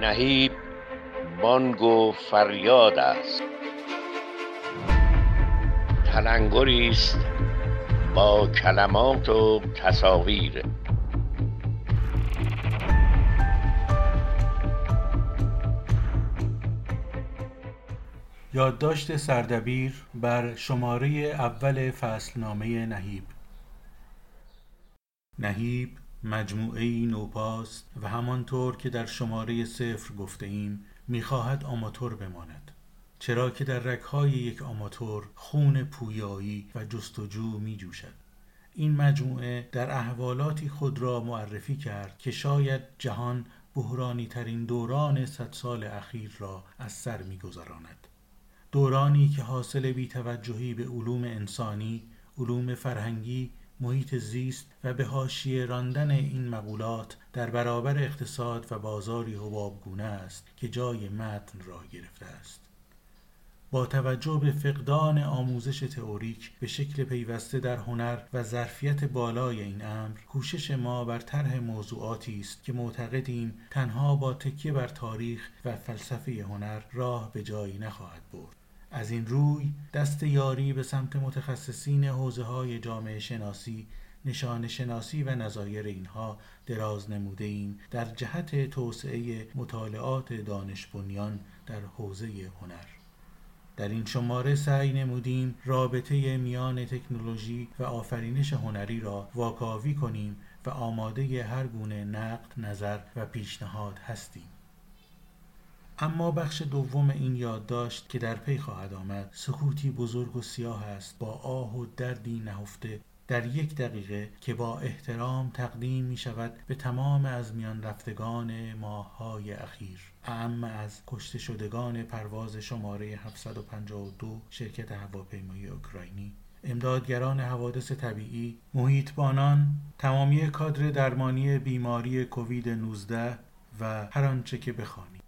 نهیب بانگ و فریاد است. تلنگری است با کلمات و تصاویر. یادداشت سردبیر بر شماره اول فصلنامه نهیب. نهیب مجموعه نوپاست و همانطور که در شماره صفر گفته ایم می‌خواهد آماتور بماند چرا که در رگهای یک آماتور خون پویایی و جستجو می جوشد این مجموعه در احوالاتی خود را معرفی کرد که شاید جهان بحرانی ترین دوران صد سال اخیر را از سر می گذراند. دورانی که حاصل بیتوجهی به علوم انسانی، علوم فرهنگی، محیط زیست و به حاشیه راندن این مقولات در برابر اقتصاد و بازاری حبابگونه است که جای متن را گرفته است. با توجه به فقدان آموزش تئوریک به شکل پیوسته در هنر و ظرفیت بالای این امر کوشش ما بر طرح موضوعاتی است که معتقدیم تنها با تکیه بر تاریخ و فلسفه هنر راه به جایی نخواهد برد از این روی دست یاری به سمت متخصصین حوزه های جامعه شناسی نشان شناسی و نظایر اینها دراز نموده ایم در جهت توسعه مطالعات دانش بنیان در حوزه هنر در این شماره سعی نمودیم رابطه میان تکنولوژی و آفرینش هنری را واکاوی کنیم و آماده هر گونه نقد، نظر و پیشنهاد هستیم. اما بخش دوم این یادداشت که در پی خواهد آمد سکوتی بزرگ و سیاه است با آه و دردی نهفته در یک دقیقه که با احترام تقدیم می شود به تمام از میان رفتگان ماههای اخیر. اعم از کشته شدگان پرواز شماره 752 شرکت هواپیمایی اوکراینی. امدادگران حوادث طبیعی محیطبانان تمامی کادر درمانی بیماری کووید 19 و هر آنچه که بخوانید.